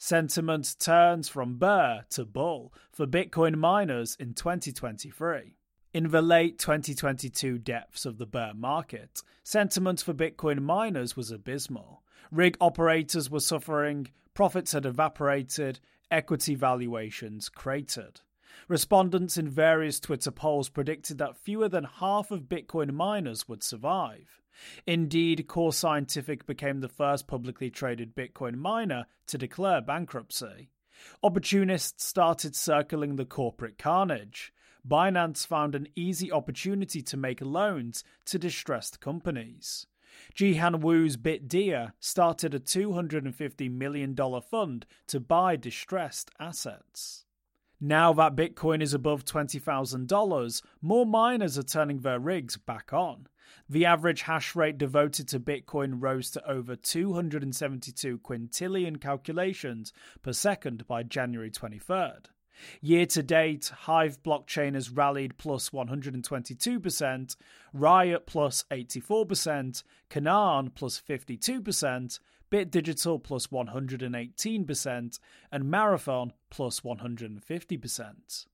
Sentiment turns from bear to bull for Bitcoin miners in 2023. In the late 2022 depths of the bear market, sentiment for Bitcoin miners was abysmal. Rig operators were suffering, profits had evaporated, equity valuations cratered. Respondents in various Twitter polls predicted that fewer than half of Bitcoin miners would survive. Indeed, Core Scientific became the first publicly traded Bitcoin miner to declare bankruptcy. Opportunists started circling the corporate carnage. Binance found an easy opportunity to make loans to distressed companies. Jihan Wu's Bitdeer started a $250 million fund to buy distressed assets. Now that Bitcoin is above $20,000, more miners are turning their rigs back on. The average hash rate devoted to Bitcoin rose to over 272 quintillion calculations per second by January 23rd. Year to date, Hive blockchain has rallied plus 122%, Riot plus 84%, Canaan plus 52%, Bit Digital plus 118%, and Marathon plus 150%.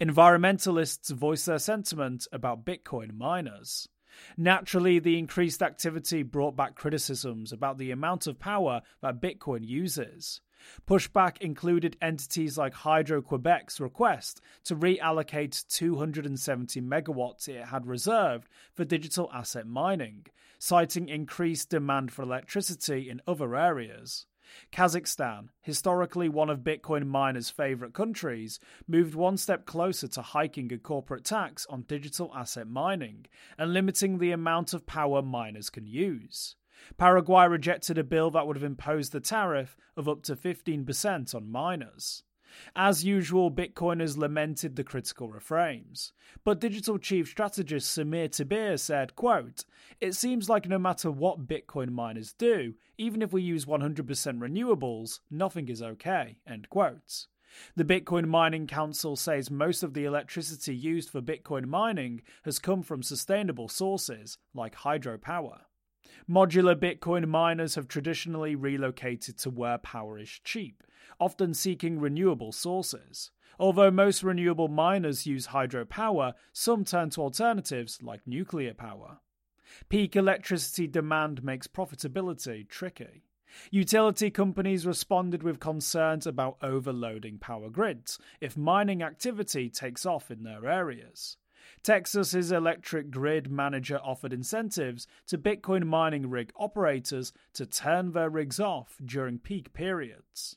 Environmentalists voice their sentiment about Bitcoin miners. Naturally, the increased activity brought back criticisms about the amount of power that Bitcoin uses. Pushback included entities like Hydro Quebec's request to reallocate 270 megawatts it had reserved for digital asset mining, citing increased demand for electricity in other areas. Kazakhstan, historically one of Bitcoin miners' favorite countries, moved one step closer to hiking a corporate tax on digital asset mining and limiting the amount of power miners can use. Paraguay rejected a bill that would have imposed the tariff of up to 15% on miners. As usual, Bitcoiners lamented the critical refrains. Bit Digital chief strategist Samir Tabar said, quote, It seems like no matter what Bitcoin miners do, even if we use 100% renewables, nothing is okay, end quote. The Bitcoin Mining Council says most of the electricity used for Bitcoin mining has come from sustainable sources like hydropower. Modular Bitcoin miners have traditionally relocated to where power is cheap, often seeking renewable sources. Although most renewable miners use hydropower, some turn to alternatives like nuclear power. Peak electricity demand makes profitability tricky. Utility companies responded with concerns about overloading power grids if mining activity takes off in their areas. Texas's electric grid manager offered incentives to Bitcoin mining rig operators to turn their rigs off during peak periods.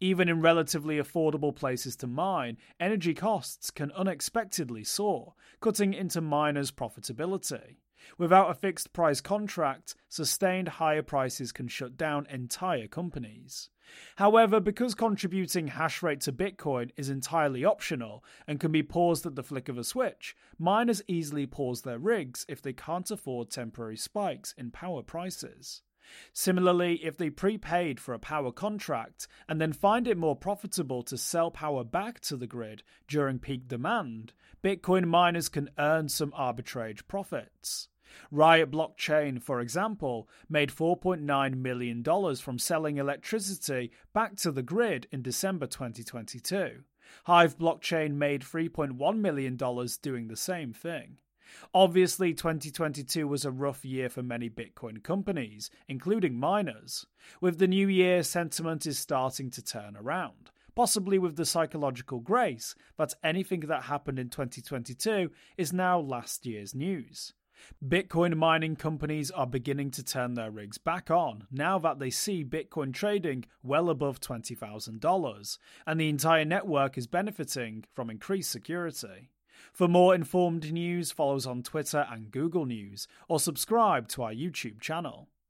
Even in relatively affordable places to mine, energy costs can unexpectedly soar, cutting into miners' profitability. Without a fixed price contract, sustained higher prices can shut down entire companies. However, because contributing hash rate to Bitcoin is entirely optional and can be paused at the flick of a switch, miners easily pause their rigs if they can't afford temporary spikes in power prices. Similarly, if they prepaid for a power contract and then find it more profitable to sell power back to the grid during peak demand, Bitcoin miners can earn some arbitrage profits. Riot Blockchain, for example, made $4.9 million from selling electricity back to the grid in December 2022. Hive Blockchain made $3.1 million doing the same thing. Obviously, 2022 was a rough year for many Bitcoin companies, including miners. With the new year, sentiment is starting to turn around, possibly with the psychological grace that anything that happened in 2022 is now last year's news. Bitcoin mining companies are beginning to turn their rigs back on now that they see Bitcoin trading well above $20,000, and the entire network is benefiting from increased security. For more informed news, follow us on Twitter and Google News, or subscribe to our YouTube channel.